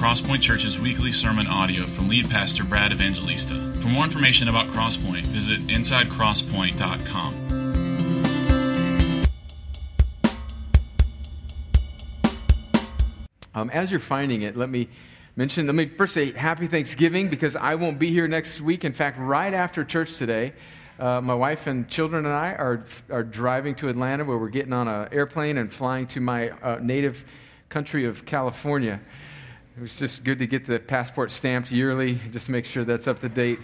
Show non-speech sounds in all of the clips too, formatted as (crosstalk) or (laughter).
Crosspoint Church's weekly sermon audio from lead pastor Brad Evangelista. For more information about Crosspoint, visit insidecrosspoint.com. Um, as you're finding it, let me mention, let me first say happy Thanksgiving because I won't be here next week. In fact, right after church today, uh, my wife and children and I are, are driving to Atlanta where we're getting on an airplane and flying to my uh, native country of California. It was just good to get the passport stamped yearly just to make sure that's up to date.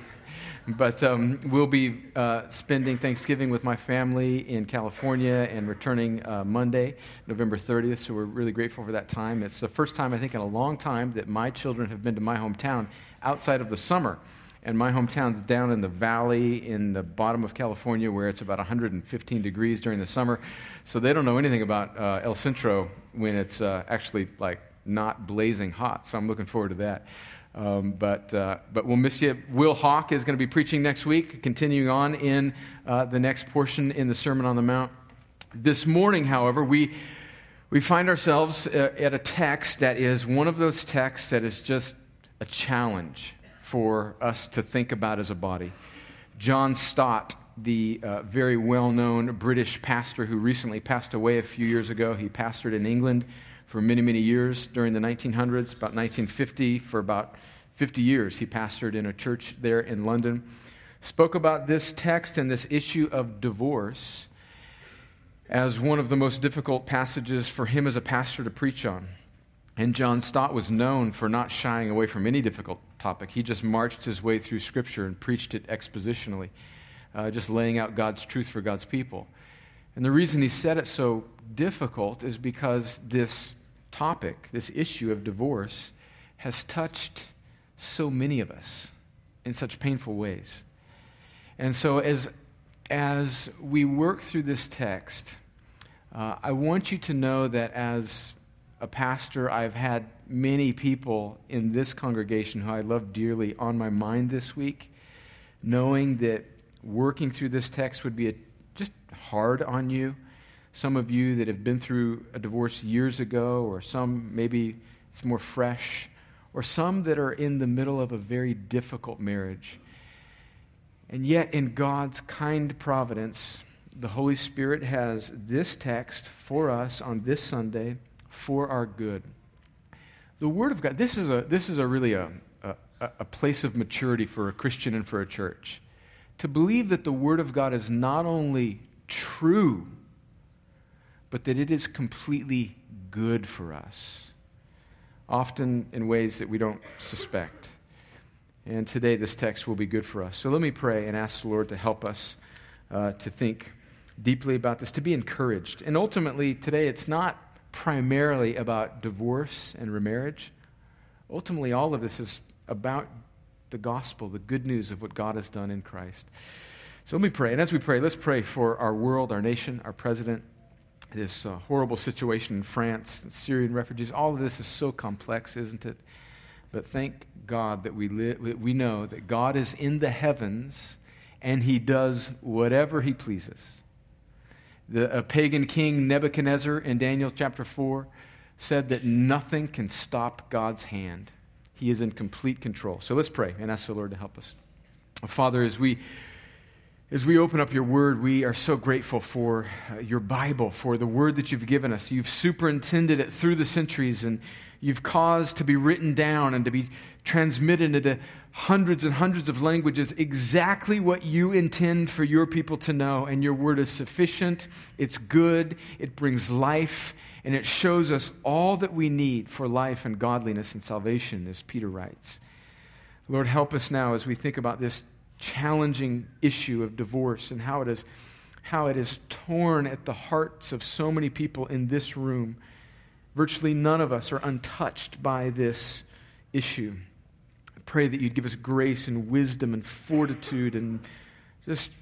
But um, we'll be uh, spending Thanksgiving with my family in California and returning uh, Monday, November 30th. So we're really grateful for that time. It's the first time, I think, in a long time that my children have been to my hometown outside of the summer. And my hometown's down in the valley in the bottom of California where it's about 115 degrees during the summer. So they don't know anything about uh, El Centro when it's uh, actually like not blazing hot. So I'm looking forward to that. Um, but, uh, but we'll miss you. Will Hawk is going to be preaching next week, continuing on in uh, the next portion in the Sermon on the Mount. This morning, however, we, we find ourselves uh, at a text that is one of those texts that is just a challenge for us to think about as a body. John Stott, the uh, very well known British pastor who recently passed away a few years ago, he pastored in England for many, many years during the 1900s, about 1950, for about 50 years. He pastored in a church there in London. Spoke about this text and this issue of divorce as one of the most difficult passages for him as a pastor to preach on. And John Stott was known for not shying away from any difficult topic. He just marched his way through Scripture and preached it expositionally, uh, just laying out God's truth for God's people. And the reason he said it so difficult is because this topic, this issue of divorce, has touched so many of us in such painful ways. And so, as, as we work through this text, uh, I want you to know that as a pastor, I've had many people in this congregation who I love dearly on my mind this week, knowing that working through this text would be a, hard on you some of you that have been through a divorce years ago, or some maybe it's more fresh, or some that are in the middle of a very difficult marriage. And yet, in God's kind providence, the Holy Spirit has this text for us on this Sunday for our good. The Word of God, this is, a, this is a really a, a, a place of maturity for a Christian and for a church. To believe that the Word of God is not only true, but that it is completely good for us, often in ways that we don't suspect. And today, this text will be good for us. So let me pray and ask the Lord to help us uh, to think deeply about this, to be encouraged. And ultimately, today, it's not primarily about divorce and remarriage. Ultimately, all of this is about the gospel, the good news of what God has done in Christ. So let me pray. And as we pray, let's pray for our world, our nation, our president this uh, horrible situation in France, Syrian refugees, all of this is so complex, isn't it? But thank God that we, li- we know that God is in the heavens and he does whatever he pleases. The pagan king Nebuchadnezzar in Daniel chapter 4 said that nothing can stop God's hand. He is in complete control. So let's pray and ask the Lord to help us. Father, as we as we open up your word, we are so grateful for uh, your Bible, for the word that you've given us. You've superintended it through the centuries, and you've caused to be written down and to be transmitted into hundreds and hundreds of languages exactly what you intend for your people to know. And your word is sufficient, it's good, it brings life, and it shows us all that we need for life and godliness and salvation, as Peter writes. Lord, help us now as we think about this challenging issue of divorce and how it is how it is torn at the hearts of so many people in this room. Virtually none of us are untouched by this issue. I pray that you'd give us grace and wisdom and fortitude and just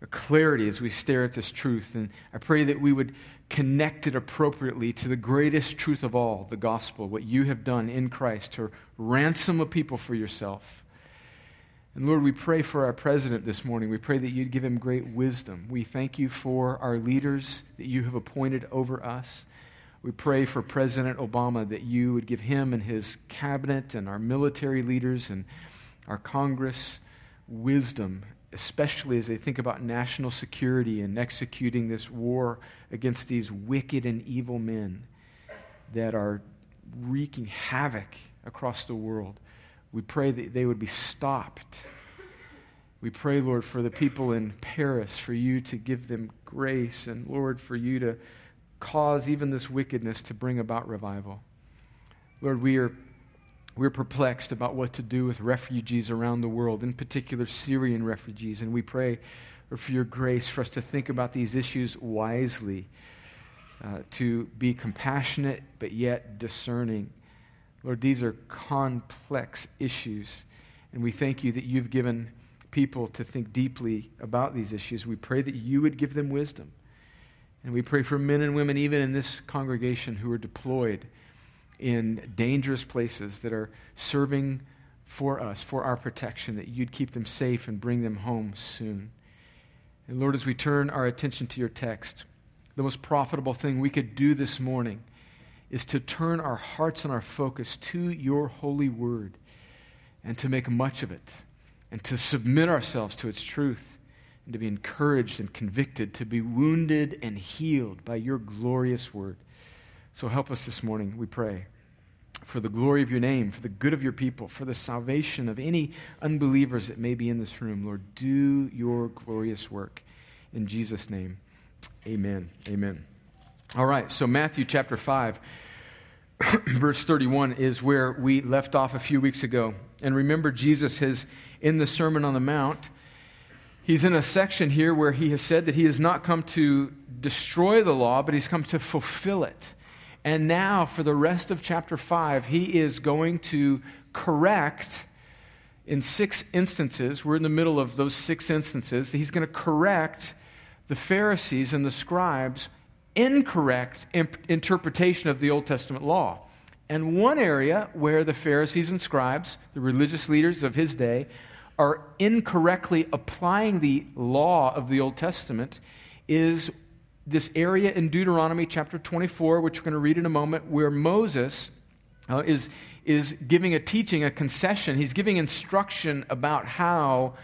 a clarity as we stare at this truth. And I pray that we would connect it appropriately to the greatest truth of all, the gospel, what you have done in Christ to ransom a people for yourself. And Lord, we pray for our president this morning. We pray that you'd give him great wisdom. We thank you for our leaders that you have appointed over us. We pray for President Obama that you would give him and his cabinet and our military leaders and our Congress wisdom, especially as they think about national security and executing this war against these wicked and evil men that are wreaking havoc across the world. We pray that they would be stopped. We pray, Lord, for the people in Paris, for you to give them grace, and Lord, for you to cause even this wickedness to bring about revival. Lord, we are we're perplexed about what to do with refugees around the world, in particular Syrian refugees, and we pray for your grace for us to think about these issues wisely, uh, to be compassionate but yet discerning. Lord, these are complex issues, and we thank you that you've given people to think deeply about these issues. We pray that you would give them wisdom. And we pray for men and women, even in this congregation, who are deployed in dangerous places that are serving for us, for our protection, that you'd keep them safe and bring them home soon. And Lord, as we turn our attention to your text, the most profitable thing we could do this morning is to turn our hearts and our focus to your holy word and to make much of it and to submit ourselves to its truth and to be encouraged and convicted, to be wounded and healed by your glorious word. So help us this morning, we pray, for the glory of your name, for the good of your people, for the salvation of any unbelievers that may be in this room. Lord, do your glorious work. In Jesus' name, amen. Amen. All right, so Matthew chapter 5. (clears throat) verse 31 is where we left off a few weeks ago. And remember, Jesus has, in the Sermon on the Mount, He's in a section here where he has said that he has not come to destroy the law, but he's come to fulfill it. And now, for the rest of chapter 5, he is going to correct in six instances. We're in the middle of those six instances. He's going to correct the Pharisees and the scribes' incorrect interpretation of the Old Testament law. And one area where the Pharisees and scribes, the religious leaders of his day, are incorrectly applying the law of the Old Testament is this area in Deuteronomy chapter 24, which we're going to read in a moment, where Moses uh, is, is giving a teaching, a concession. He's giving instruction about how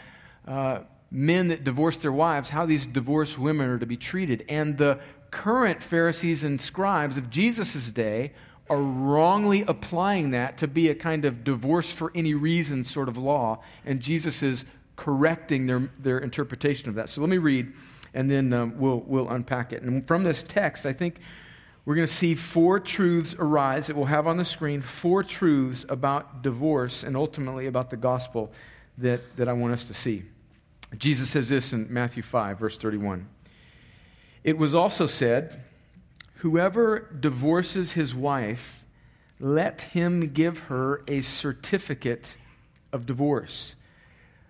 uh, men that divorce their wives, how these divorced women are to be treated. And the current Pharisees and scribes of Jesus' day are wrongly applying that to be a kind of divorce for any reason sort of law, and Jesus is correcting their, their interpretation of that. So let me read, and then um, we'll, we'll unpack it. And from this text, I think we're going to see four truths arise that we'll have on the screen four truths about divorce and ultimately about the gospel that, that I want us to see. Jesus says this in Matthew 5, verse 31. It was also said, Whoever divorces his wife, let him give her a certificate of divorce.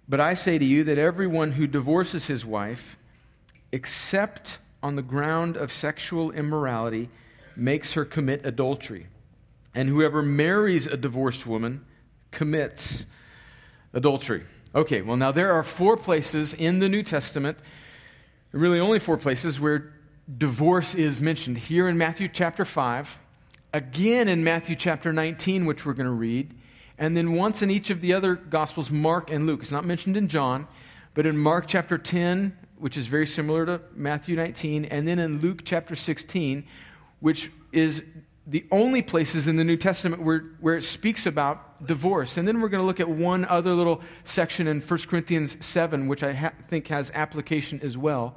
But I say to you that everyone who divorces his wife, except on the ground of sexual immorality, makes her commit adultery. And whoever marries a divorced woman commits adultery. Okay, well, now there are four places in the New Testament, really only four places, where divorce is mentioned here in Matthew chapter 5, again in Matthew chapter 19, which we're going to read, and then once in each of the other Gospels, Mark and Luke. It's not mentioned in John, but in Mark chapter 10, which is very similar to Matthew 19, and then in Luke chapter 16, which is the only places in the New Testament where, where it speaks about divorce. And then we're going to look at one other little section in 1 Corinthians 7, which I ha- think has application as well.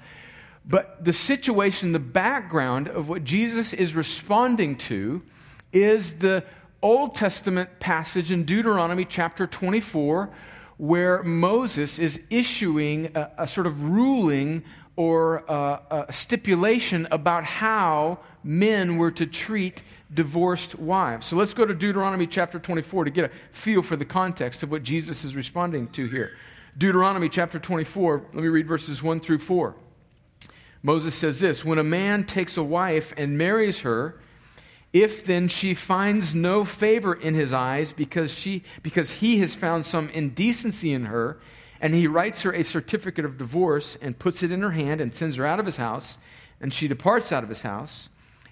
But the situation, the background of what Jesus is responding to is the Old Testament passage in Deuteronomy chapter 24, where Moses is issuing a, a sort of ruling or a, a stipulation about how men were to treat divorced wives. So let's go to Deuteronomy chapter 24 to get a feel for the context of what Jesus is responding to here. Deuteronomy chapter 24, let me read verses 1 through 4. Moses says this When a man takes a wife and marries her, if then she finds no favor in his eyes because, she, because he has found some indecency in her, and he writes her a certificate of divorce and puts it in her hand and sends her out of his house, and she departs out of his house,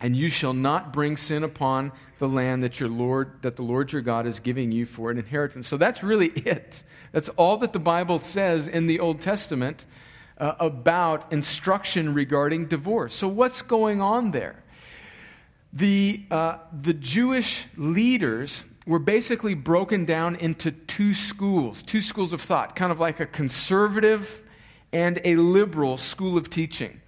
And you shall not bring sin upon the land that your Lord, that the Lord your God is giving you for an inheritance. So that's really it. That's all that the Bible says in the Old Testament uh, about instruction regarding divorce. So what's going on there? The, uh, the Jewish leaders were basically broken down into two schools, two schools of thought, kind of like a conservative and a liberal school of teaching.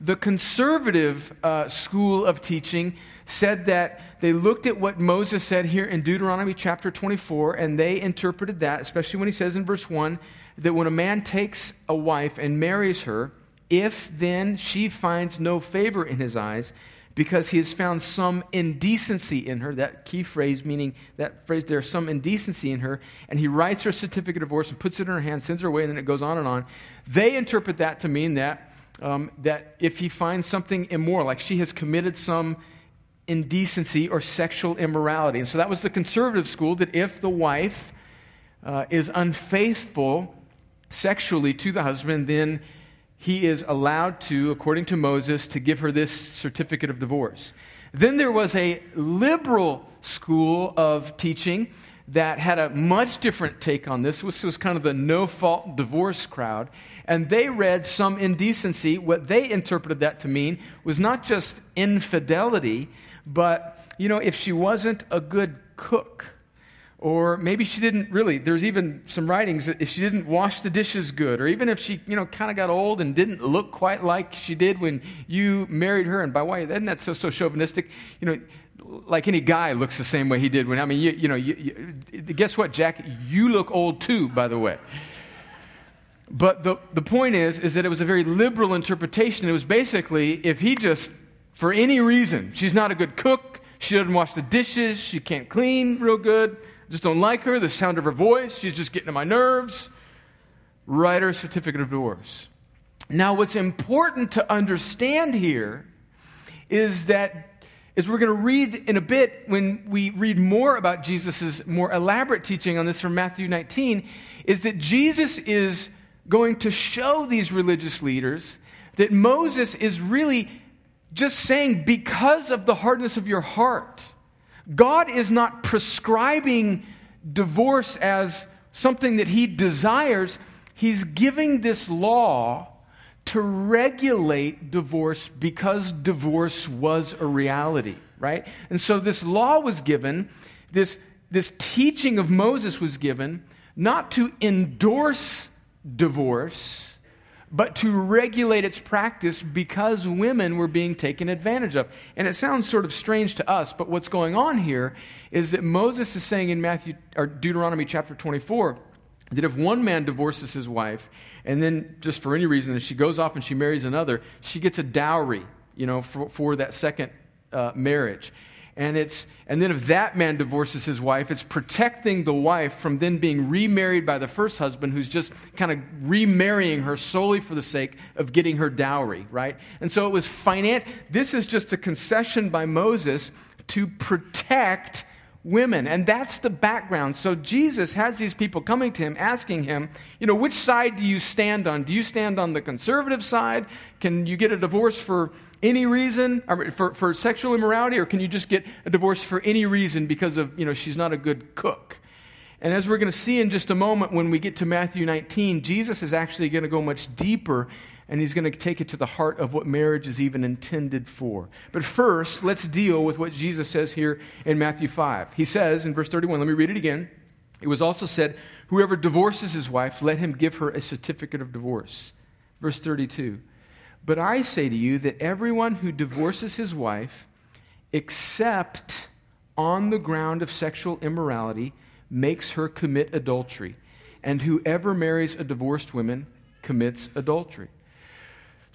The conservative uh, school of teaching said that they looked at what Moses said here in Deuteronomy chapter 24, and they interpreted that, especially when he says in verse 1 that when a man takes a wife and marries her, if then she finds no favor in his eyes, because he has found some indecency in her, that key phrase meaning that phrase, there's some indecency in her, and he writes her certificate of divorce and puts it in her hand, sends her away, and then it goes on and on. They interpret that to mean that, um, that if he finds something immoral, like she has committed some indecency or sexual immorality. And so that was the conservative school that if the wife uh, is unfaithful sexually to the husband, then he is allowed to, according to Moses, to give her this certificate of divorce. Then there was a liberal school of teaching that had a much different take on this. This was kind of the no fault divorce crowd. And they read some indecency. What they interpreted that to mean was not just infidelity, but, you know, if she wasn't a good cook, or maybe she didn't really there's even some writings that if she didn't wash the dishes good or even if she you know kind of got old and didn't look quite like she did when you married her and by why isn't that so so chauvinistic you know like any guy looks the same way he did when i mean you, you know you, you, guess what jack you look old too by the way but the, the point is is that it was a very liberal interpretation it was basically if he just for any reason she's not a good cook she doesn't wash the dishes she can't clean real good just don't like her, the sound of her voice, she's just getting on my nerves. Write her a certificate of divorce. Now, what's important to understand here is that, as we're going to read in a bit, when we read more about Jesus' more elaborate teaching on this from Matthew 19, is that Jesus is going to show these religious leaders that Moses is really just saying, because of the hardness of your heart, God is not prescribing divorce as something that he desires. He's giving this law to regulate divorce because divorce was a reality, right? And so this law was given, this, this teaching of Moses was given, not to endorse divorce but to regulate its practice because women were being taken advantage of. And it sounds sort of strange to us, but what's going on here is that Moses is saying in Matthew or Deuteronomy chapter 24 that if one man divorces his wife and then just for any reason and she goes off and she marries another, she gets a dowry, you know, for, for that second uh, marriage. And it's and then if that man divorces his wife it's protecting the wife from then being remarried by the first husband who's just kind of remarrying her solely for the sake of getting her dowry right? And so it was finance this is just a concession by moses to protect women. And that's the background. So Jesus has these people coming to him asking him, you know, which side do you stand on? Do you stand on the conservative side? Can you get a divorce for any reason, for, for sexual immorality, or can you just get a divorce for any reason because of, you know, she's not a good cook? And as we're going to see in just a moment when we get to Matthew 19, Jesus is actually going to go much deeper and he's going to take it to the heart of what marriage is even intended for. But first, let's deal with what Jesus says here in Matthew 5. He says in verse 31, let me read it again. It was also said, Whoever divorces his wife, let him give her a certificate of divorce. Verse 32. But I say to you that everyone who divorces his wife, except on the ground of sexual immorality, makes her commit adultery. And whoever marries a divorced woman commits adultery.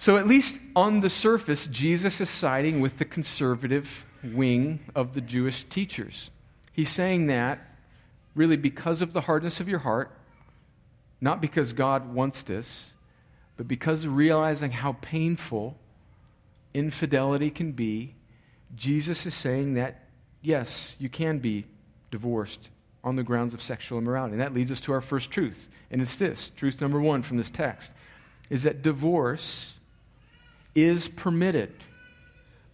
So, at least on the surface, Jesus is siding with the conservative wing of the Jewish teachers. He's saying that really because of the hardness of your heart, not because God wants this, but because of realizing how painful infidelity can be, Jesus is saying that, yes, you can be divorced on the grounds of sexual immorality. And that leads us to our first truth. And it's this truth number one from this text is that divorce is permitted,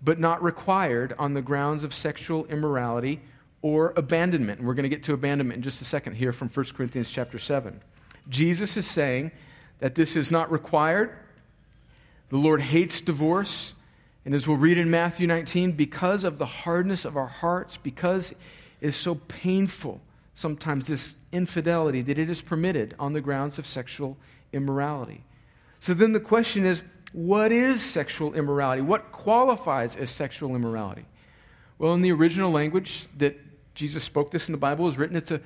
but not required on the grounds of sexual immorality or abandonment. And we're going to get to abandonment in just a second here from 1 Corinthians chapter 7. Jesus is saying that this is not required. The Lord hates divorce. And as we'll read in Matthew 19, because of the hardness of our hearts, because it's so painful, sometimes this infidelity, that it is permitted on the grounds of sexual immorality. So then the question is what is sexual immorality? What qualifies as sexual immorality? Well, in the original language that Jesus spoke this in the Bible is written, it's a,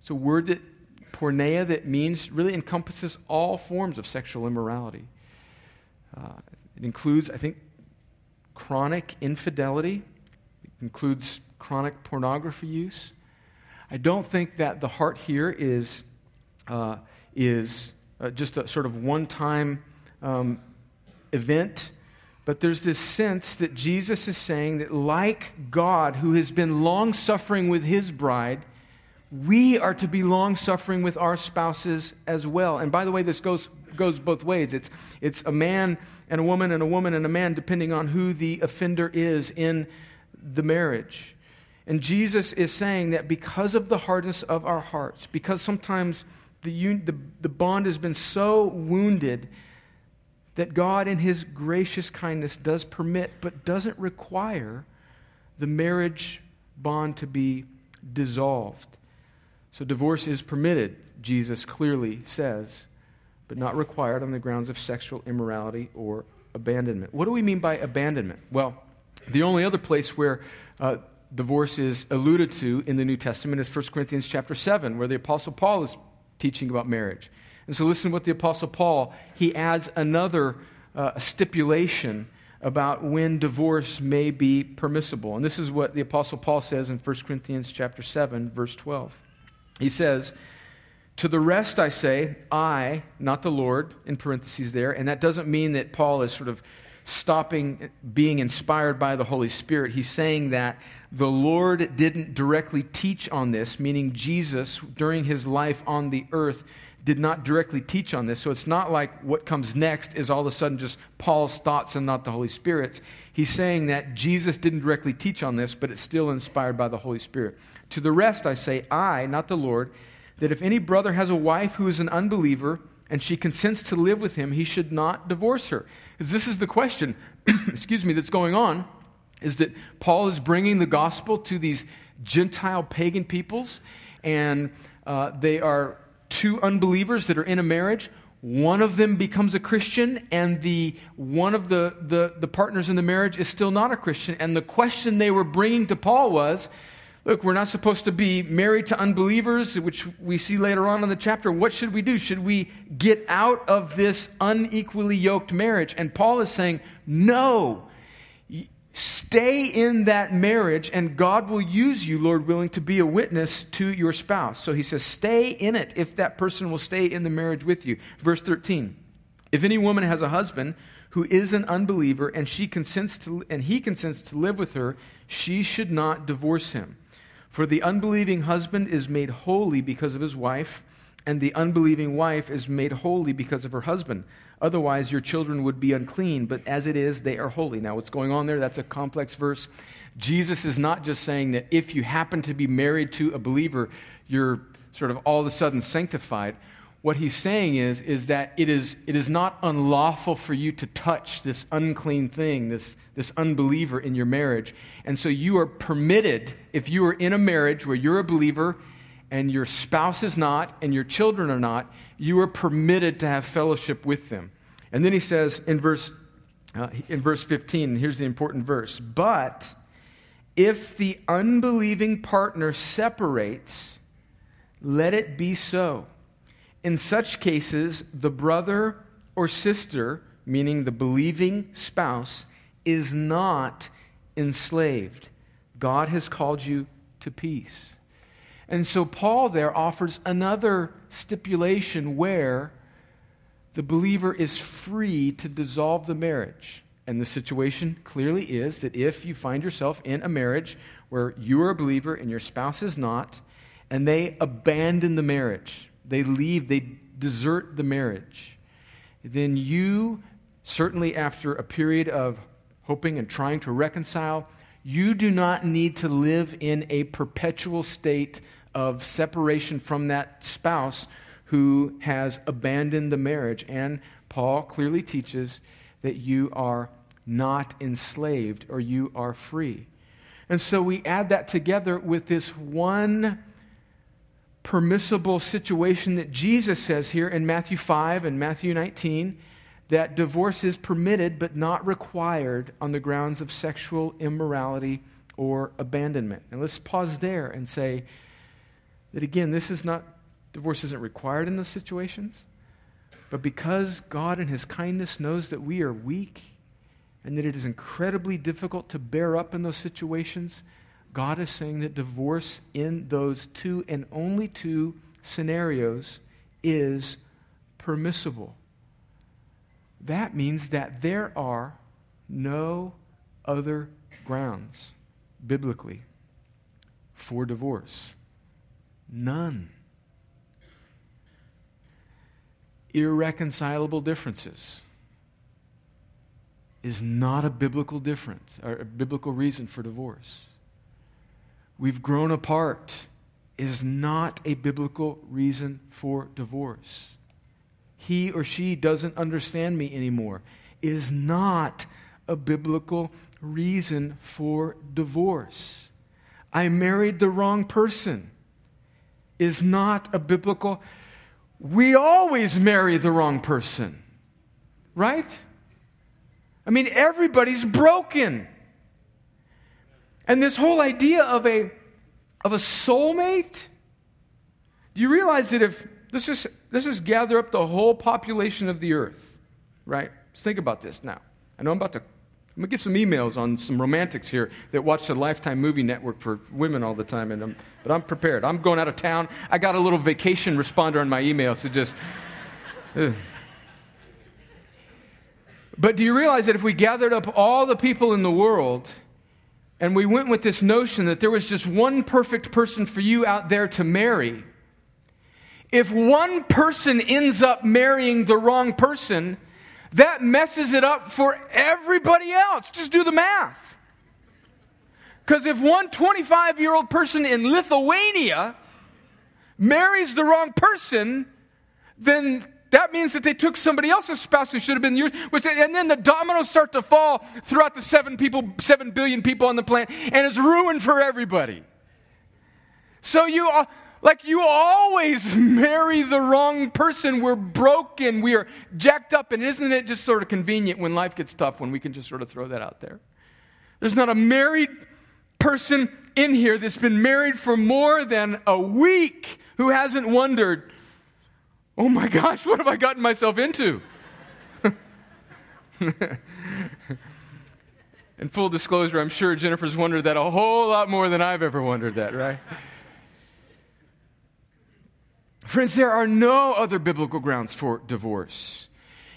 it's a word that, porneia, that means, really encompasses all forms of sexual immorality. Uh, it includes, I think, chronic infidelity, it includes chronic pornography use. I don't think that the heart here is, uh, is uh, just a sort of one time um, event, but there's this sense that Jesus is saying that, like God, who has been long suffering with his bride, we are to be long suffering with our spouses as well. And by the way, this goes, goes both ways. It's, it's a man and a woman and a woman and a man, depending on who the offender is in the marriage. And Jesus is saying that because of the hardness of our hearts, because sometimes the, the, the bond has been so wounded that God, in His gracious kindness, does permit but doesn't require the marriage bond to be dissolved. So, divorce is permitted, Jesus clearly says, but not required on the grounds of sexual immorality or abandonment. What do we mean by abandonment? Well, the only other place where uh, divorce is alluded to in the New Testament is 1 Corinthians chapter 7, where the Apostle Paul is teaching about marriage. And so listen to what the Apostle Paul, he adds another uh, stipulation about when divorce may be permissible. And this is what the Apostle Paul says in 1 Corinthians chapter 7, verse 12. He says, To the rest I say, I, not the Lord, in parentheses there. And that doesn't mean that Paul is sort of stopping being inspired by the Holy Spirit. He's saying that the Lord didn't directly teach on this, meaning Jesus, during his life on the earth, did not directly teach on this. So it's not like what comes next is all of a sudden just Paul's thoughts and not the Holy Spirit's. He's saying that Jesus didn't directly teach on this, but it's still inspired by the Holy Spirit. To the rest, I say, I, not the Lord, that if any brother has a wife who is an unbeliever, and she consents to live with him, he should not divorce her. Because this is the question, (clears throat) excuse me, that's going on, is that Paul is bringing the gospel to these Gentile pagan peoples, and uh, they are two unbelievers that are in a marriage. One of them becomes a Christian, and the one of the, the, the partners in the marriage is still not a Christian. And the question they were bringing to Paul was, Look, we're not supposed to be married to unbelievers, which we see later on in the chapter. What should we do? Should we get out of this unequally yoked marriage? And Paul is saying, no. Stay in that marriage, and God will use you, Lord willing, to be a witness to your spouse. So he says, stay in it if that person will stay in the marriage with you. Verse 13 If any woman has a husband who is an unbeliever and, she consents to, and he consents to live with her, she should not divorce him. For the unbelieving husband is made holy because of his wife, and the unbelieving wife is made holy because of her husband. Otherwise, your children would be unclean, but as it is, they are holy. Now, what's going on there? That's a complex verse. Jesus is not just saying that if you happen to be married to a believer, you're sort of all of a sudden sanctified what he's saying is, is that it is, it is not unlawful for you to touch this unclean thing, this, this unbeliever in your marriage. And so you are permitted, if you are in a marriage where you're a believer and your spouse is not and your children are not, you are permitted to have fellowship with them. And then he says in verse, uh, in verse 15, and here's the important verse, but if the unbelieving partner separates, let it be so. In such cases, the brother or sister, meaning the believing spouse, is not enslaved. God has called you to peace. And so Paul there offers another stipulation where the believer is free to dissolve the marriage. And the situation clearly is that if you find yourself in a marriage where you are a believer and your spouse is not, and they abandon the marriage, they leave, they desert the marriage, then you, certainly after a period of hoping and trying to reconcile, you do not need to live in a perpetual state of separation from that spouse who has abandoned the marriage. And Paul clearly teaches that you are not enslaved or you are free. And so we add that together with this one permissible situation that Jesus says here in Matthew 5 and Matthew 19 that divorce is permitted but not required on the grounds of sexual immorality or abandonment. And let's pause there and say that again, this is not, divorce isn't required in those situations, but because God in His kindness knows that we are weak and that it is incredibly difficult to bear up in those situations, God is saying that divorce in those two and only two scenarios is permissible. That means that there are no other grounds biblically for divorce. None. Irreconcilable differences is not a biblical difference or a biblical reason for divorce. We've grown apart is not a biblical reason for divorce. He or she doesn't understand me anymore is not a biblical reason for divorce. I married the wrong person is not a biblical. We always marry the wrong person, right? I mean, everybody's broken. And this whole idea of a, of a soulmate, do you realize that if, let's just, let's just gather up the whole population of the earth, right? Let's think about this now. I know I'm about to, I'm going to get some emails on some romantics here that watch the Lifetime Movie Network for women all the time, and I'm, but I'm prepared. I'm going out of town. I got a little vacation responder on my email, so just. But do you realize that if we gathered up all the people in the world and we went with this notion that there was just one perfect person for you out there to marry, if one person ends up marrying the wrong person, that messes it up for everybody else. Just do the math. Because if one 25 year old person in Lithuania marries the wrong person, then that means that they took somebody else's spouse who should have been yours. And then the dominoes start to fall throughout the seven people, seven billion people on the planet, and it's ruined for everybody. So you are, like you always (laughs) marry the wrong person. We're broken. We are jacked up. And isn't it just sort of convenient when life gets tough when we can just sort of throw that out there? There's not a married person in here that's been married for more than a week who hasn't wondered, Oh my gosh, what have I gotten myself into? (laughs) In full disclosure, I'm sure Jennifer's wondered that a whole lot more than I've ever wondered that, right? Friends, there are no other biblical grounds for divorce.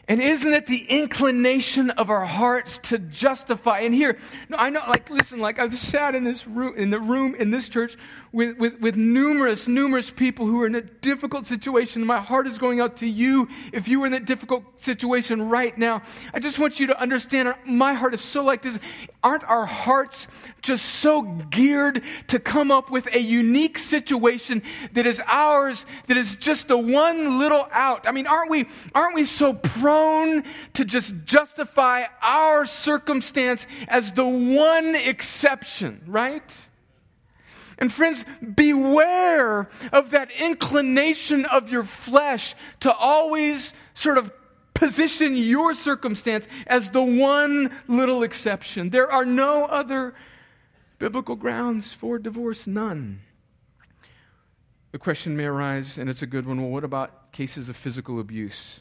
And isn't it the inclination of our hearts to justify? And here, no, I know, like, listen, like I've sat in this room, in the room in this church with, with, with numerous, numerous people who are in a difficult situation. My heart is going out to you if you are in that difficult situation right now. I just want you to understand my heart is so like this. Aren't our hearts just so geared to come up with a unique situation that is ours, that is just a one little out? I mean, aren't we, aren't we so prone to just justify our circumstance as the one exception, right? And friends, beware of that inclination of your flesh to always sort of position your circumstance as the one little exception. There are no other biblical grounds for divorce, none. The question may arise, and it's a good one well, what about cases of physical abuse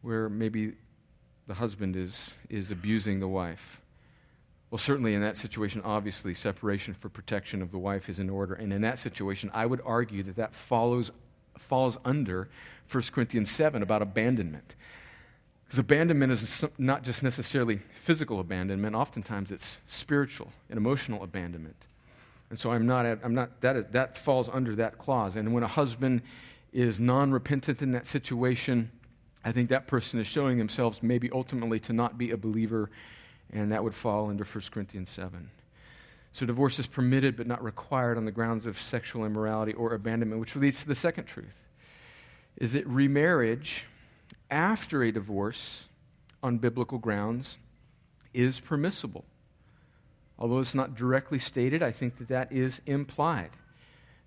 where maybe the husband is, is abusing the wife? Well, certainly in that situation, obviously, separation for protection of the wife is in order. And in that situation, I would argue that that follows, falls under 1 Corinthians 7 about abandonment. Because abandonment is not just necessarily physical abandonment, oftentimes it's spiritual and emotional abandonment. And so I'm not, I'm not that, is, that falls under that clause. And when a husband is non repentant in that situation, I think that person is showing themselves maybe ultimately to not be a believer and that would fall under 1 Corinthians 7. So divorce is permitted but not required on the grounds of sexual immorality or abandonment, which leads to the second truth is that remarriage after a divorce on biblical grounds is permissible. Although it's not directly stated, I think that that is implied.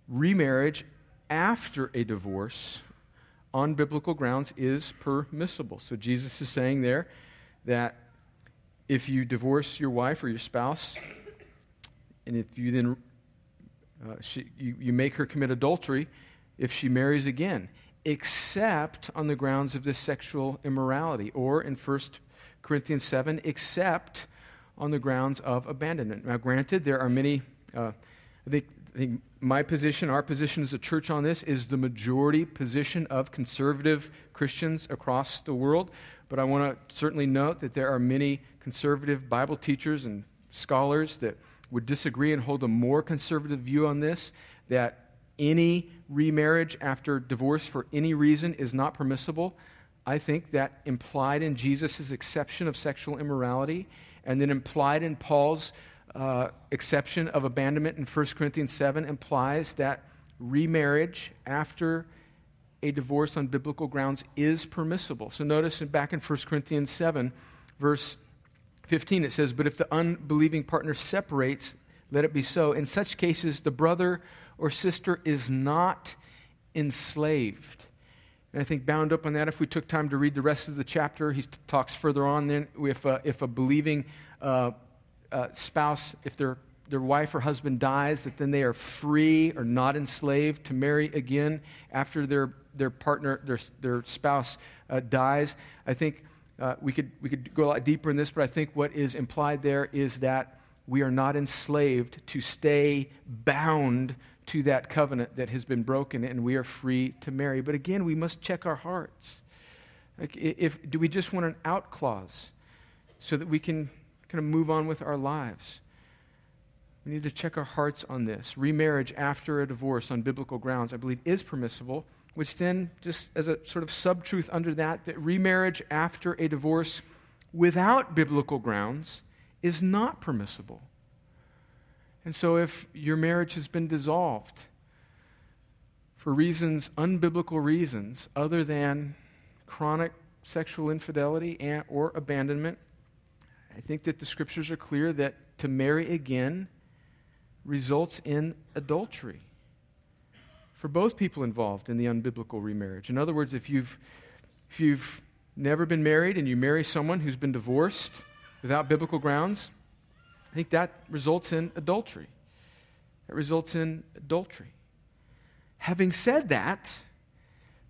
Remarriage after a divorce on biblical grounds is permissible. So Jesus is saying there that if you divorce your wife or your spouse, and if you then uh, she, you, you make her commit adultery if she marries again, except on the grounds of this sexual immorality, or in 1 Corinthians 7, except on the grounds of abandonment. Now, granted, there are many, uh, I, think, I think my position, our position as a church on this, is the majority position of conservative Christians across the world. But I want to certainly note that there are many conservative Bible teachers and scholars that would disagree and hold a more conservative view on this that any remarriage after divorce for any reason is not permissible. I think that implied in Jesus' exception of sexual immorality and then implied in Paul's uh, exception of abandonment in 1 Corinthians 7 implies that remarriage after a divorce on biblical grounds is permissible. So notice back in 1 Corinthians 7, verse 15, it says, But if the unbelieving partner separates, let it be so. In such cases, the brother or sister is not enslaved. And I think bound up on that, if we took time to read the rest of the chapter, he talks further on then if a, if a believing uh, uh, spouse, if their, their wife or husband dies, that then they are free or not enslaved to marry again after their, their partner, their, their spouse uh, dies. I think uh, we, could, we could go a lot deeper in this, but I think what is implied there is that we are not enslaved to stay bound to that covenant that has been broken, and we are free to marry. But again, we must check our hearts. Like if, do we just want an out clause so that we can kind of move on with our lives? We need to check our hearts on this. Remarriage after a divorce on biblical grounds, I believe, is permissible which then, just as a sort of sub truth under that, that remarriage after a divorce without biblical grounds is not permissible. And so, if your marriage has been dissolved for reasons, unbiblical reasons, other than chronic sexual infidelity and, or abandonment, I think that the scriptures are clear that to marry again results in adultery for both people involved in the unbiblical remarriage. In other words, if you've, if you've never been married and you marry someone who's been divorced without biblical grounds, I think that results in adultery. That results in adultery. Having said that,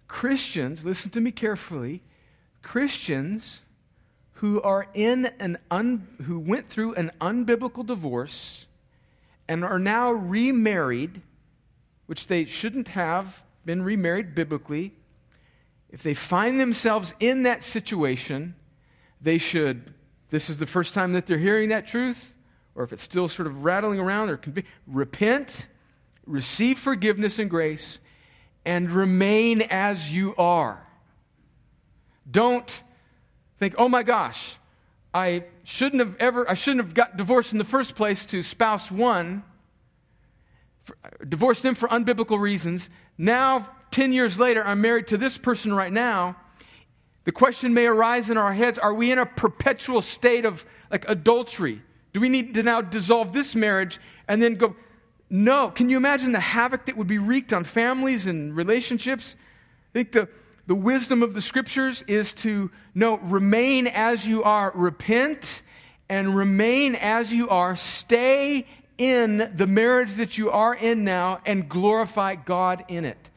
Christians, listen to me carefully, Christians who are in an un, who went through an unbiblical divorce and are now remarried which they shouldn't have been remarried biblically, if they find themselves in that situation, they should, this is the first time that they're hearing that truth, or if it's still sort of rattling around, or conv- repent, receive forgiveness and grace, and remain as you are. Don't think, oh my gosh, I shouldn't have ever, I shouldn't have got divorced in the first place to spouse one divorced them for unbiblical reasons. Now, 10 years later, I'm married to this person right now. The question may arise in our heads are we in a perpetual state of like adultery? Do we need to now dissolve this marriage and then go? No. Can you imagine the havoc that would be wreaked on families and relationships? I think the, the wisdom of the scriptures is to no, remain as you are, repent and remain as you are, stay in the marriage that you are in now and glorify God in it.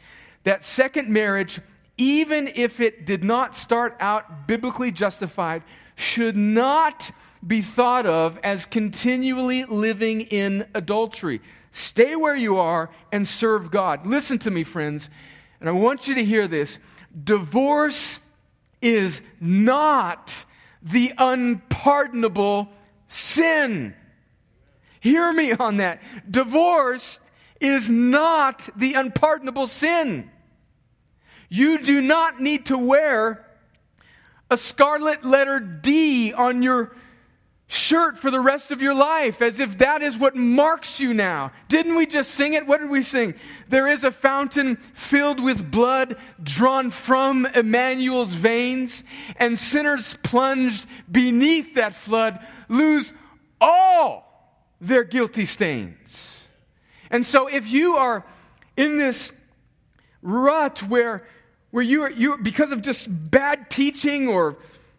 That second marriage, even if it did not start out biblically justified, should not be thought of as continually living in adultery. Stay where you are and serve God. Listen to me, friends, and I want you to hear this. Divorce is not the unpardonable sin. Hear me on that. Divorce is not the unpardonable sin. You do not need to wear a scarlet letter D on your shirt for the rest of your life as if that is what marks you now. Didn't we just sing it? What did we sing? There is a fountain filled with blood drawn from Emmanuel's veins, and sinners plunged beneath that flood lose all their guilty stains. And so if you are in this rut where where you are you because of just bad teaching or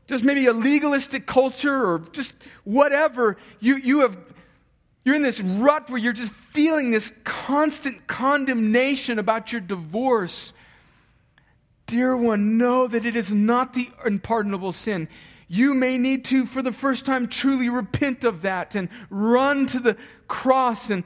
just maybe a legalistic culture or just whatever, you, you have, you're in this rut where you're just feeling this constant condemnation about your divorce. Dear one, know that it is not the unpardonable sin. You may need to, for the first time, truly repent of that and run to the cross and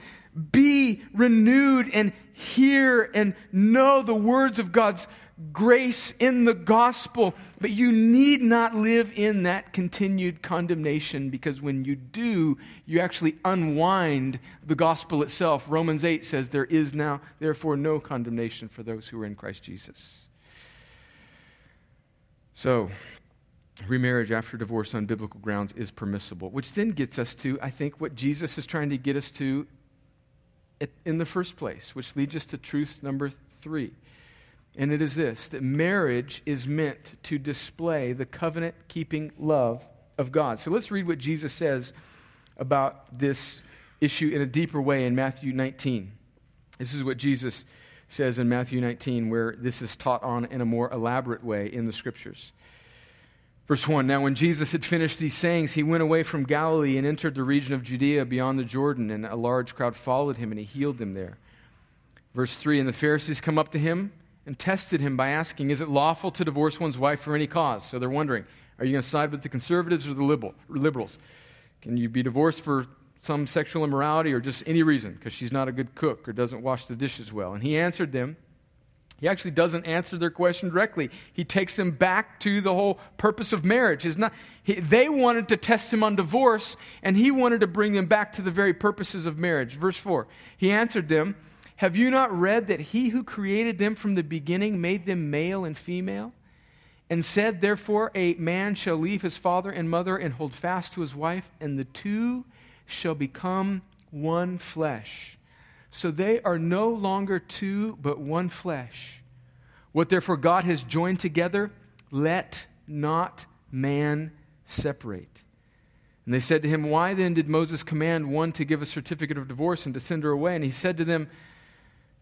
be renewed and hear and know the words of God's grace in the gospel, but you need not live in that continued condemnation because when you do, you actually unwind the gospel itself. Romans 8 says, There is now, therefore, no condemnation for those who are in Christ Jesus. So, remarriage after divorce on biblical grounds is permissible, which then gets us to, I think, what Jesus is trying to get us to in the first place, which leads us to truth number three. And it is this that marriage is meant to display the covenant keeping love of God. So let's read what Jesus says about this issue in a deeper way in Matthew 19. This is what Jesus says in Matthew 19, where this is taught on in a more elaborate way in the scriptures. Verse 1 Now, when Jesus had finished these sayings, he went away from Galilee and entered the region of Judea beyond the Jordan, and a large crowd followed him, and he healed them there. Verse 3 And the Pharisees come up to him and tested him by asking, Is it lawful to divorce one's wife for any cause? So they're wondering, Are you going to side with the conservatives or the liberals? Can you be divorced for some sexual immorality or just any reason because she's not a good cook or doesn't wash the dishes well? And he answered them. He actually doesn't answer their question directly. He takes them back to the whole purpose of marriage. Is not, he, they wanted to test him on divorce, and he wanted to bring them back to the very purposes of marriage. Verse 4 He answered them, have you not read that he who created them from the beginning made them male and female? And said, Therefore, a man shall leave his father and mother and hold fast to his wife, and the two shall become one flesh. So they are no longer two, but one flesh. What therefore God has joined together, let not man separate. And they said to him, Why then did Moses command one to give a certificate of divorce and to send her away? And he said to them,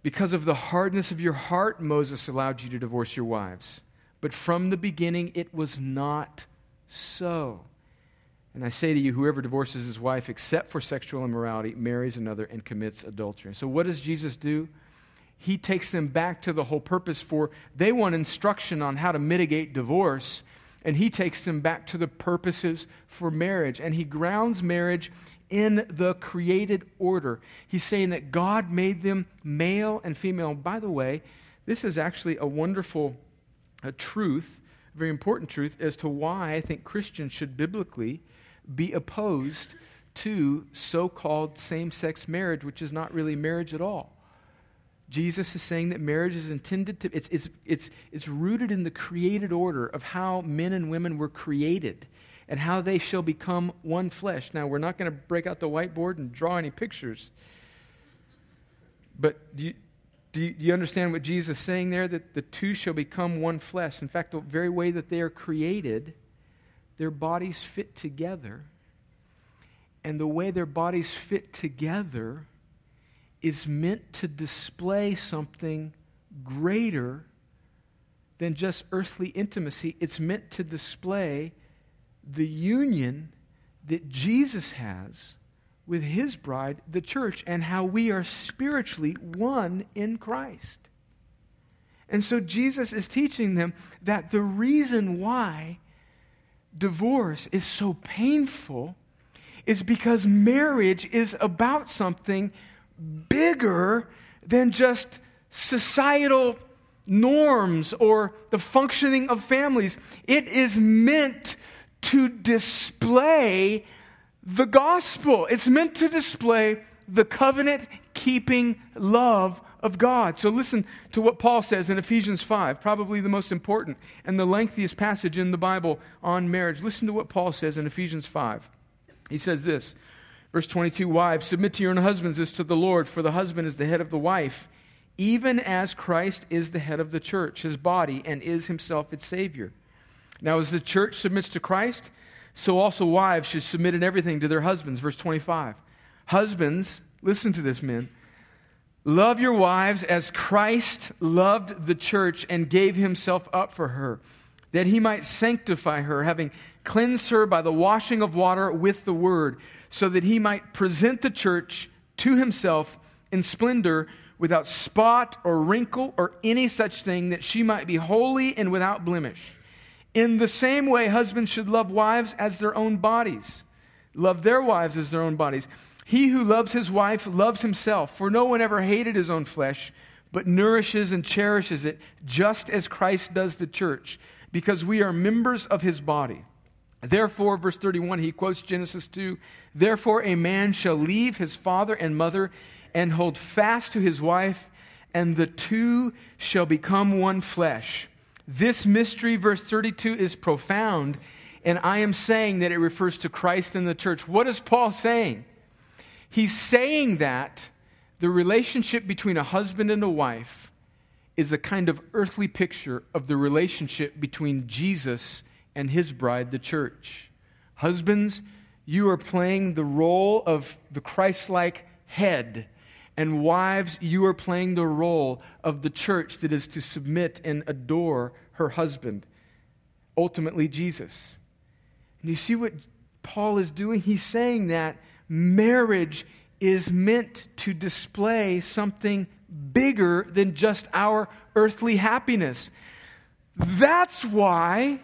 because of the hardness of your heart, Moses allowed you to divorce your wives. But from the beginning, it was not so. And I say to you, whoever divorces his wife except for sexual immorality marries another and commits adultery. So, what does Jesus do? He takes them back to the whole purpose for they want instruction on how to mitigate divorce, and he takes them back to the purposes for marriage. And he grounds marriage in the created order. He's saying that God made them male and female. By the way, this is actually a wonderful a truth, a very important truth, as to why I think Christians should biblically be opposed to so called same sex marriage, which is not really marriage at all. Jesus is saying that marriage is intended to, it's, it's, it's, it's rooted in the created order of how men and women were created and how they shall become one flesh. Now, we're not going to break out the whiteboard and draw any pictures. But do you, do you, do you, understand what Jesus is saying there? That the two shall become one flesh. In fact, the very way that they are created, their bodies fit together. And the way their bodies fit together is meant to display something greater than just earthly intimacy. It's meant to display the union that Jesus has with his bride, the church, and how we are spiritually one in Christ. And so Jesus is teaching them that the reason why divorce is so painful is because marriage is about something bigger than just societal norms or the functioning of families. It is meant to display the gospel, it's meant to display the covenant keeping love of God. So listen to what Paul says in Ephesians 5, probably the most important and the lengthiest passage in the Bible on marriage. Listen to what Paul says in Ephesians 5. He says this, verse 22 Wives, submit to your own husbands as to the Lord, for the husband is the head of the wife, even as Christ is the head of the church, his body, and is himself its Savior. Now, as the church submits to Christ, so also wives should submit in everything to their husbands. Verse 25. Husbands, listen to this, men. Love your wives as Christ loved the church and gave himself up for her, that he might sanctify her, having cleansed her by the washing of water with the word, so that he might present the church to himself in splendor, without spot or wrinkle or any such thing, that she might be holy and without blemish. In the same way, husbands should love wives as their own bodies. Love their wives as their own bodies. He who loves his wife loves himself, for no one ever hated his own flesh, but nourishes and cherishes it, just as Christ does the church, because we are members of his body. Therefore, verse 31, he quotes Genesis 2 Therefore, a man shall leave his father and mother and hold fast to his wife, and the two shall become one flesh. This mystery, verse 32, is profound, and I am saying that it refers to Christ and the church. What is Paul saying? He's saying that the relationship between a husband and a wife is a kind of earthly picture of the relationship between Jesus and his bride, the church. Husbands, you are playing the role of the Christ like head and wives, you are playing the role of the church that is to submit and adore her husband, ultimately Jesus. And you see what Paul is doing? He's saying that marriage is meant to display something bigger than just our earthly happiness. That's why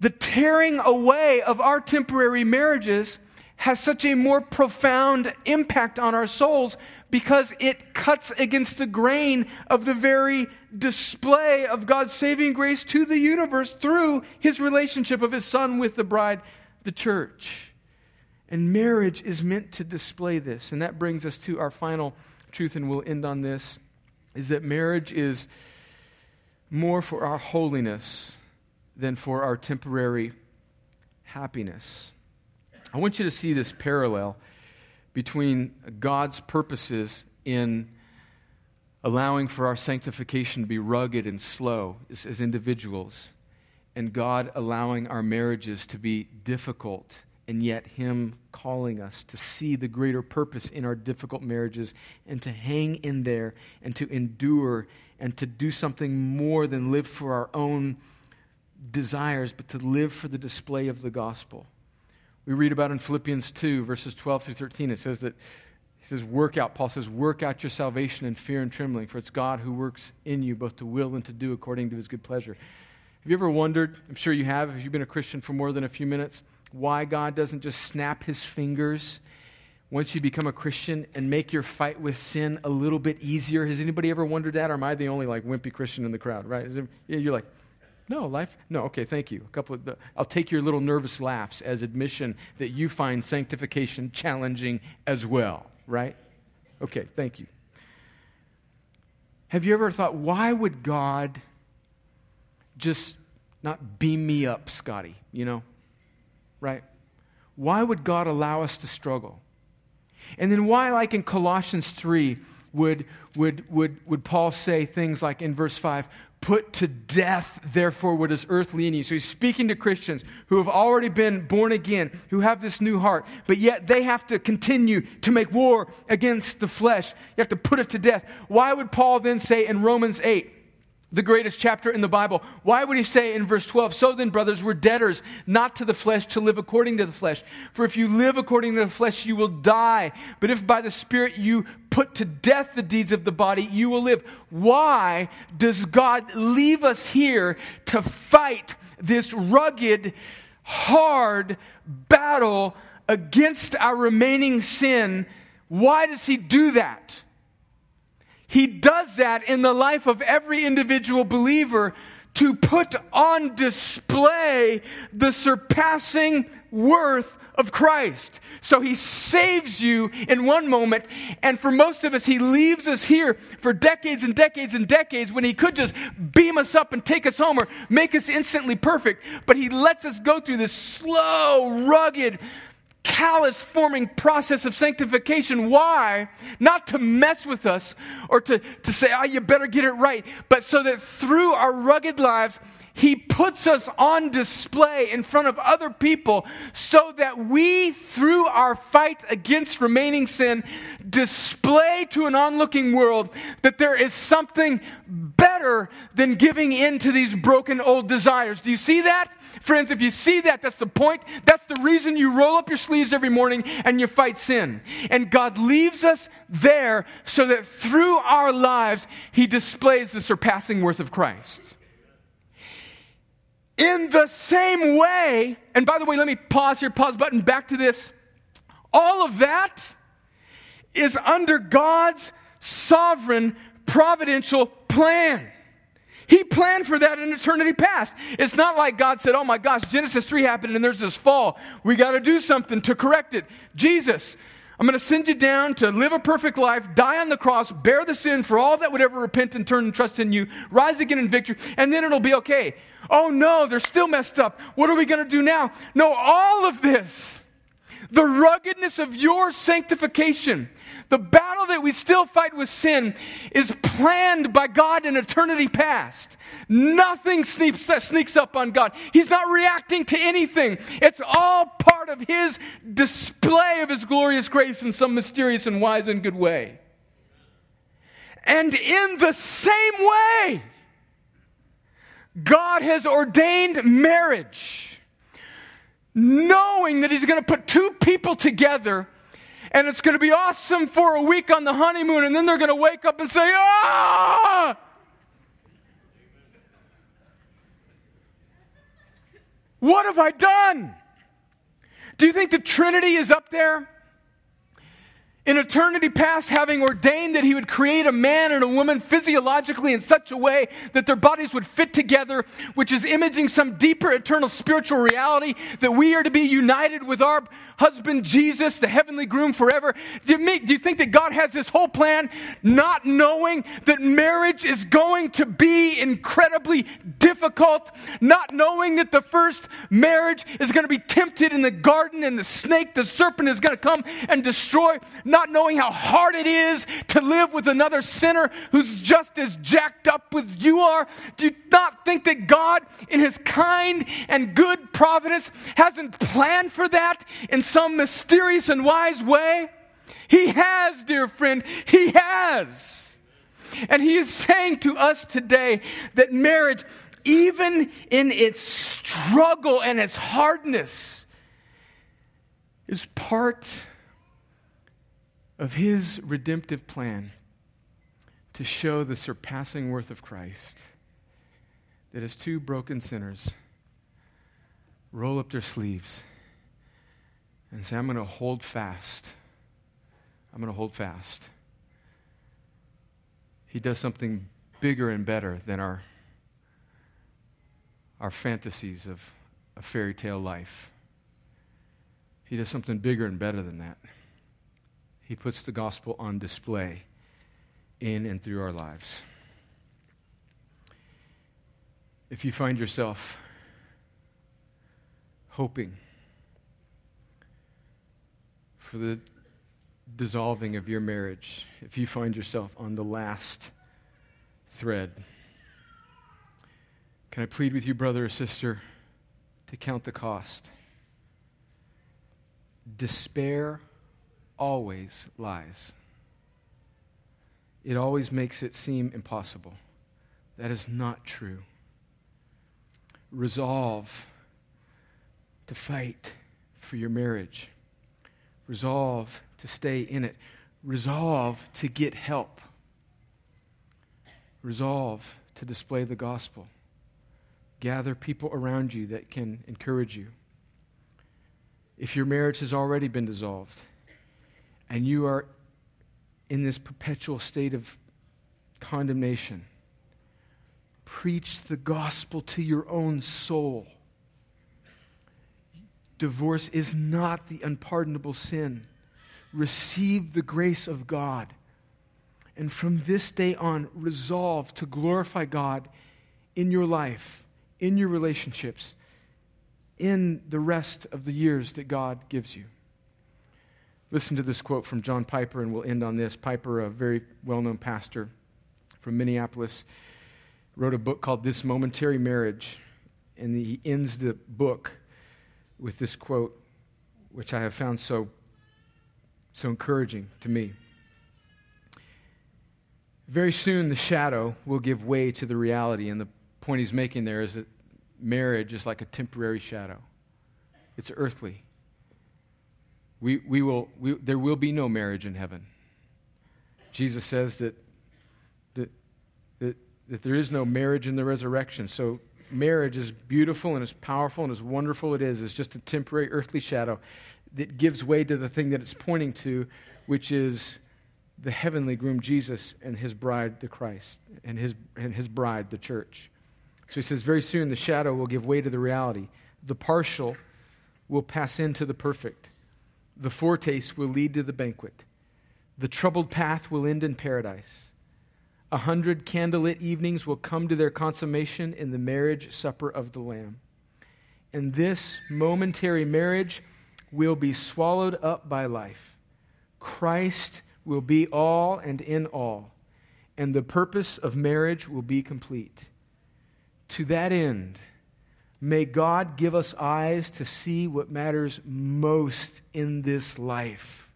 the tearing away of our temporary marriages has such a more profound impact on our souls because it cuts against the grain of the very display of God's saving grace to the universe through his relationship of his son with the bride, the church. And marriage is meant to display this. And that brings us to our final truth, and we'll end on this is that marriage is more for our holiness than for our temporary happiness. I want you to see this parallel between God's purposes in allowing for our sanctification to be rugged and slow as, as, individuals, and God allowing our marriages to be difficult, and yet Him calling us to see the greater purpose in our difficult marriages and to hang in there and to endure and to do something more than live for our own desires, but to live for the display of the gospel we read about in Philippians 2, verses 12 through 13. It says that, he says, work out, Paul says, work out your salvation in fear and trembling, for it's God who works in you both to will and to do according to his good pleasure. Have you ever wondered, I'm sure you have, if you've been a Christian for more than a few minutes, why God doesn't just snap his fingers once you become a Christian and make your fight with sin a little bit easier? Has anybody ever wondered that, or am I the only like wimpy Christian in the crowd, right? There, you're like, no, life. No, okay, thank you. A couple of the, I'll take your little nervous laughs as admission that you find sanctification challenging as well, right? Okay, thank you. Have you ever thought, why would God just not beam me up, Scotty? You know, right? Why would God allow us to struggle? And then why, like in Colossians 3, would, would, would, would Paul say things like in verse 5, Put to death, therefore, what is earthly in you. So he's speaking to Christians who have already been born again, who have this new heart, but yet they have to continue to make war against the flesh. You have to put it to death. Why would Paul then say in Romans 8, the greatest chapter in the Bible. Why would he say in verse 12, So then, brothers, we're debtors, not to the flesh, to live according to the flesh? For if you live according to the flesh, you will die. But if by the Spirit you put to death the deeds of the body, you will live. Why does God leave us here to fight this rugged, hard battle against our remaining sin. Why does he do that? He does that in the life of every individual believer to put on display the surpassing worth of Christ. So he saves you in one moment, and for most of us, he leaves us here for decades and decades and decades when he could just beam us up and take us home or make us instantly perfect. But he lets us go through this slow, rugged, callous forming process of sanctification. Why? Not to mess with us or to, to say, ah, oh, you better get it right, but so that through our rugged lives, he puts us on display in front of other people so that we, through our fight against remaining sin, display to an onlooking world that there is something better than giving in to these broken old desires. Do you see that? Friends, if you see that, that's the point. That's the reason you roll up your sleeves every morning and you fight sin. And God leaves us there so that through our lives, He displays the surpassing worth of Christ. In the same way, and by the way, let me pause here, pause button, back to this. All of that is under God's sovereign providential plan. He planned for that in eternity past. It's not like God said, Oh my gosh, Genesis 3 happened and there's this fall. We got to do something to correct it. Jesus, I'm going to send you down to live a perfect life, die on the cross, bear the sin for all that would ever repent and turn and trust in you, rise again in victory, and then it'll be okay. Oh no, they're still messed up. What are we going to do now? No, all of this, the ruggedness of your sanctification, the battle that we still fight with sin is planned by God in eternity past. Nothing sneaks, sneaks up on God. He's not reacting to anything. It's all part of His display of His glorious grace in some mysterious and wise and good way. And in the same way, God has ordained marriage, knowing that He's going to put two people together and it's going to be awesome for a week on the honeymoon, and then they're going to wake up and say, Ah! What have I done? Do you think the Trinity is up there? In eternity past, having ordained that he would create a man and a woman physiologically in such a way that their bodies would fit together, which is imaging some deeper eternal spiritual reality that we are to be united with our husband Jesus, the heavenly groom forever. Do you, do you think that God has this whole plan not knowing that marriage is going to be incredibly difficult, not knowing that the first marriage is going to be tempted in the garden and the snake, the serpent is going to come and destroy, not not knowing how hard it is to live with another sinner who's just as jacked up as you are? Do you not think that God, in His kind and good providence, hasn't planned for that in some mysterious and wise way? He has, dear friend, He has. And He is saying to us today that marriage, even in its struggle and its hardness, is part of his redemptive plan to show the surpassing worth of Christ. That as two broken sinners roll up their sleeves and say, I'm going to hold fast. I'm going to hold fast. He does something bigger and better than our, our fantasies of a fairy tale life. He does something bigger and better than that. He puts the gospel on display in and through our lives. If you find yourself hoping for the dissolving of your marriage, if you find yourself on the last thread, can I plead with you, brother or sister, to count the cost? Despair always lies. It always makes it seem impossible. That is not true. Resolve to fight for your marriage. Resolve to stay in it. Resolve to get help. Resolve to display the gospel. gather people around you that can encourage you. If your marriage has already been dissolved and you are in this perpetual state of condemnation, preach the gospel to your own soul. Divorce is not the unpardonable sin. Receive the grace of God. And from this day on, resolve to glorify God in your life, in your relationships, in the rest of the years that God gives you. Listen to this quote from John Piper, and we'll end on this. Piper, a very well known pastor from Minneapolis, wrote a book called This Momentary Marriage. And he ends the book with this quote, which I have found so, so encouraging to me. Very soon, the shadow will give way to the reality. And the point he's making there is that marriage is like a temporary shadow, it's earthly. We, we will, we, there will be no marriage in heaven. Jesus says that, that, that, that there is no marriage in the resurrection. So, marriage, is beautiful and as powerful and as wonderful it is, is just a temporary earthly shadow that gives way to the thing that it's pointing to, which is the heavenly groom Jesus and his bride, the Christ, and his, and his bride, the church. So he says, very soon the shadow will give way to the reality. The partial will pass into the perfect. The foretaste will lead to the banquet. The troubled path will end in paradise. A hundred candlelit evenings will come to their consummation in the marriage supper of the Lamb. And this momentary marriage will be swallowed up by life. Christ will be all and in all, and the purpose of marriage will be complete. To that end, may God give us eyes to see what matters most in this life.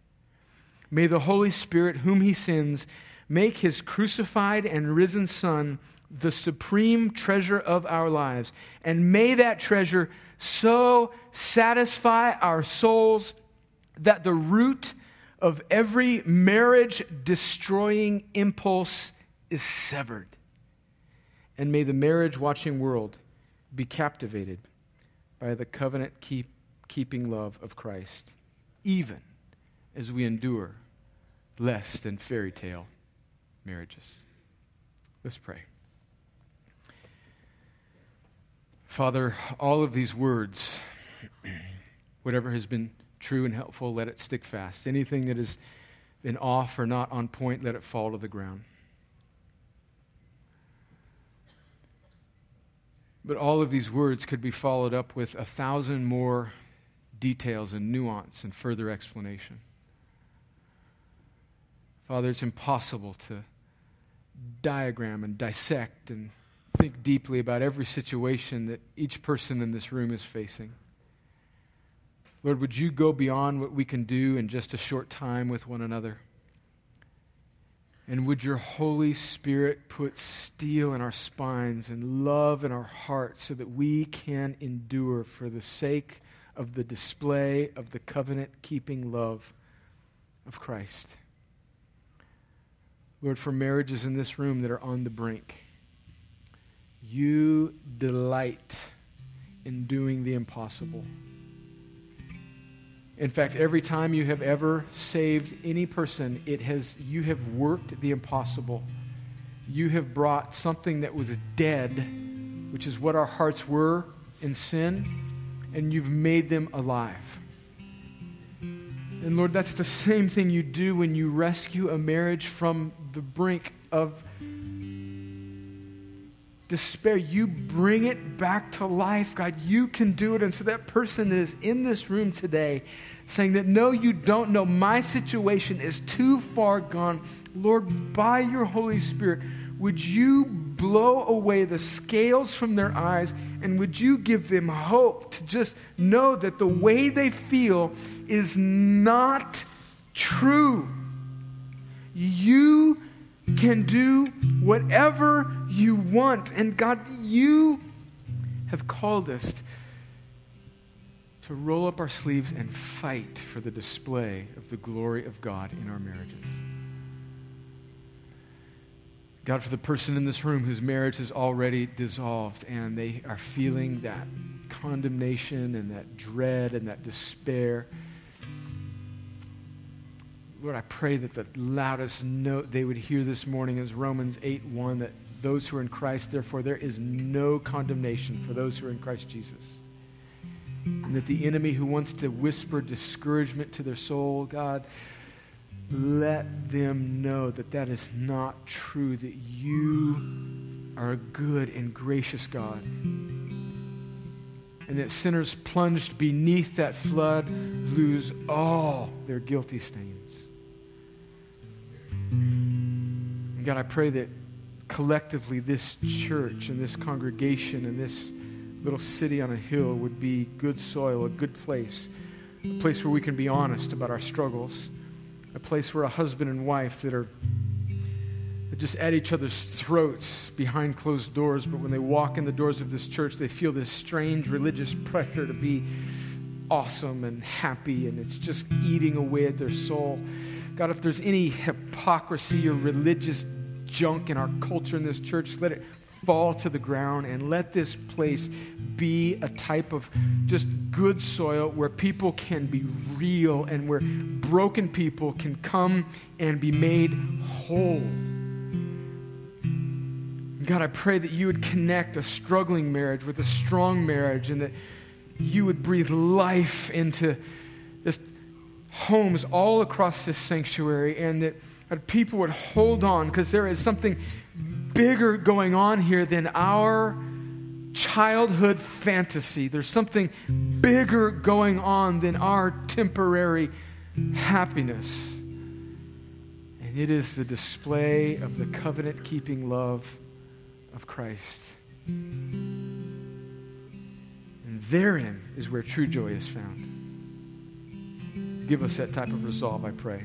May the Holy Spirit, whom He sends, make His crucified and risen Son the supreme treasure of our lives. And may that treasure so satisfy our souls that the root of every marriage destroying impulse is severed. And may the marriage watching world be captivated by the covenant keep, keeping love of Christ, even as we endure less than fairy tale marriages. Let's pray. Father, all of these words, (clears throat) whatever has been true and helpful, let it stick fast. Anything that has been off or not on point, let it fall to the ground. But all of these words could be followed up with a thousand more details and nuance and further explanation. Father, it's impossible to diagram and dissect and think deeply about every situation that each person in this room is facing. Lord, would you go beyond what we can do in just a short time with one another? And would your Holy Spirit put steel in our spines and love in our hearts so that we can endure for the sake of the display of the covenant keeping love of Christ? Lord, for marriages in this room that are on the brink, you delight in doing the impossible. In fact, every time you have ever saved any person, it has, you have worked the impossible. You have brought something that was dead, which is what our hearts were in sin, and you've made them alive. And Lord, that's the same thing you do when you rescue a marriage from the brink of despair. You bring it back to life, God. You can do it. And so that person that is in this room today saying that, no, you don't know. My situation is too far gone. Lord, by your Holy Spirit, would you blow away the scales from their eyes and would you give them hope to just know that the way they feel is not true? You can do whatever you want. And God, you have called us to roll up our sleeves and fight for the display of the glory of God in our marriages. God, for the person in this room whose marriage is already dissolved and they are feeling that condemnation and that dread and that despair. Lord, I pray that the loudest note they would hear this morning is Romans 8 1, that those who are in Christ, therefore, there is no condemnation for those who are in Christ Jesus. And that the enemy who wants to whisper discouragement to their soul, God, let them know that that is not true, that you are a good and gracious God. And that sinners plunged beneath that flood lose all their guilty stains. And God, I pray that collectively this church and this congregation and this little city on a hill would be good soil, a good place, a place where we can be honest about our struggles a place where a husband and wife that are just at each other's throats behind closed doors, but when they walk in the doors of this church, they feel this strange religious pressure to be awesome and happy, and it's just eating away at their soul. God, if there's any hypocrisy or religious junk in our culture in this church, let it fall to the ground and let this place be a type of just good soil where people can be real and where broken people can come and be made whole. God, I pray that you would connect a struggling marriage with a strong marriage and that you would breathe life into this homes all across this sanctuary and that people would hold on because there is something bigger going on here than our childhood fantasy. There's something bigger going on than our temporary happiness. And it is the display of the covenant keeping love of Christ. And therein is where true joy is found. Give us that type of resolve, I pray.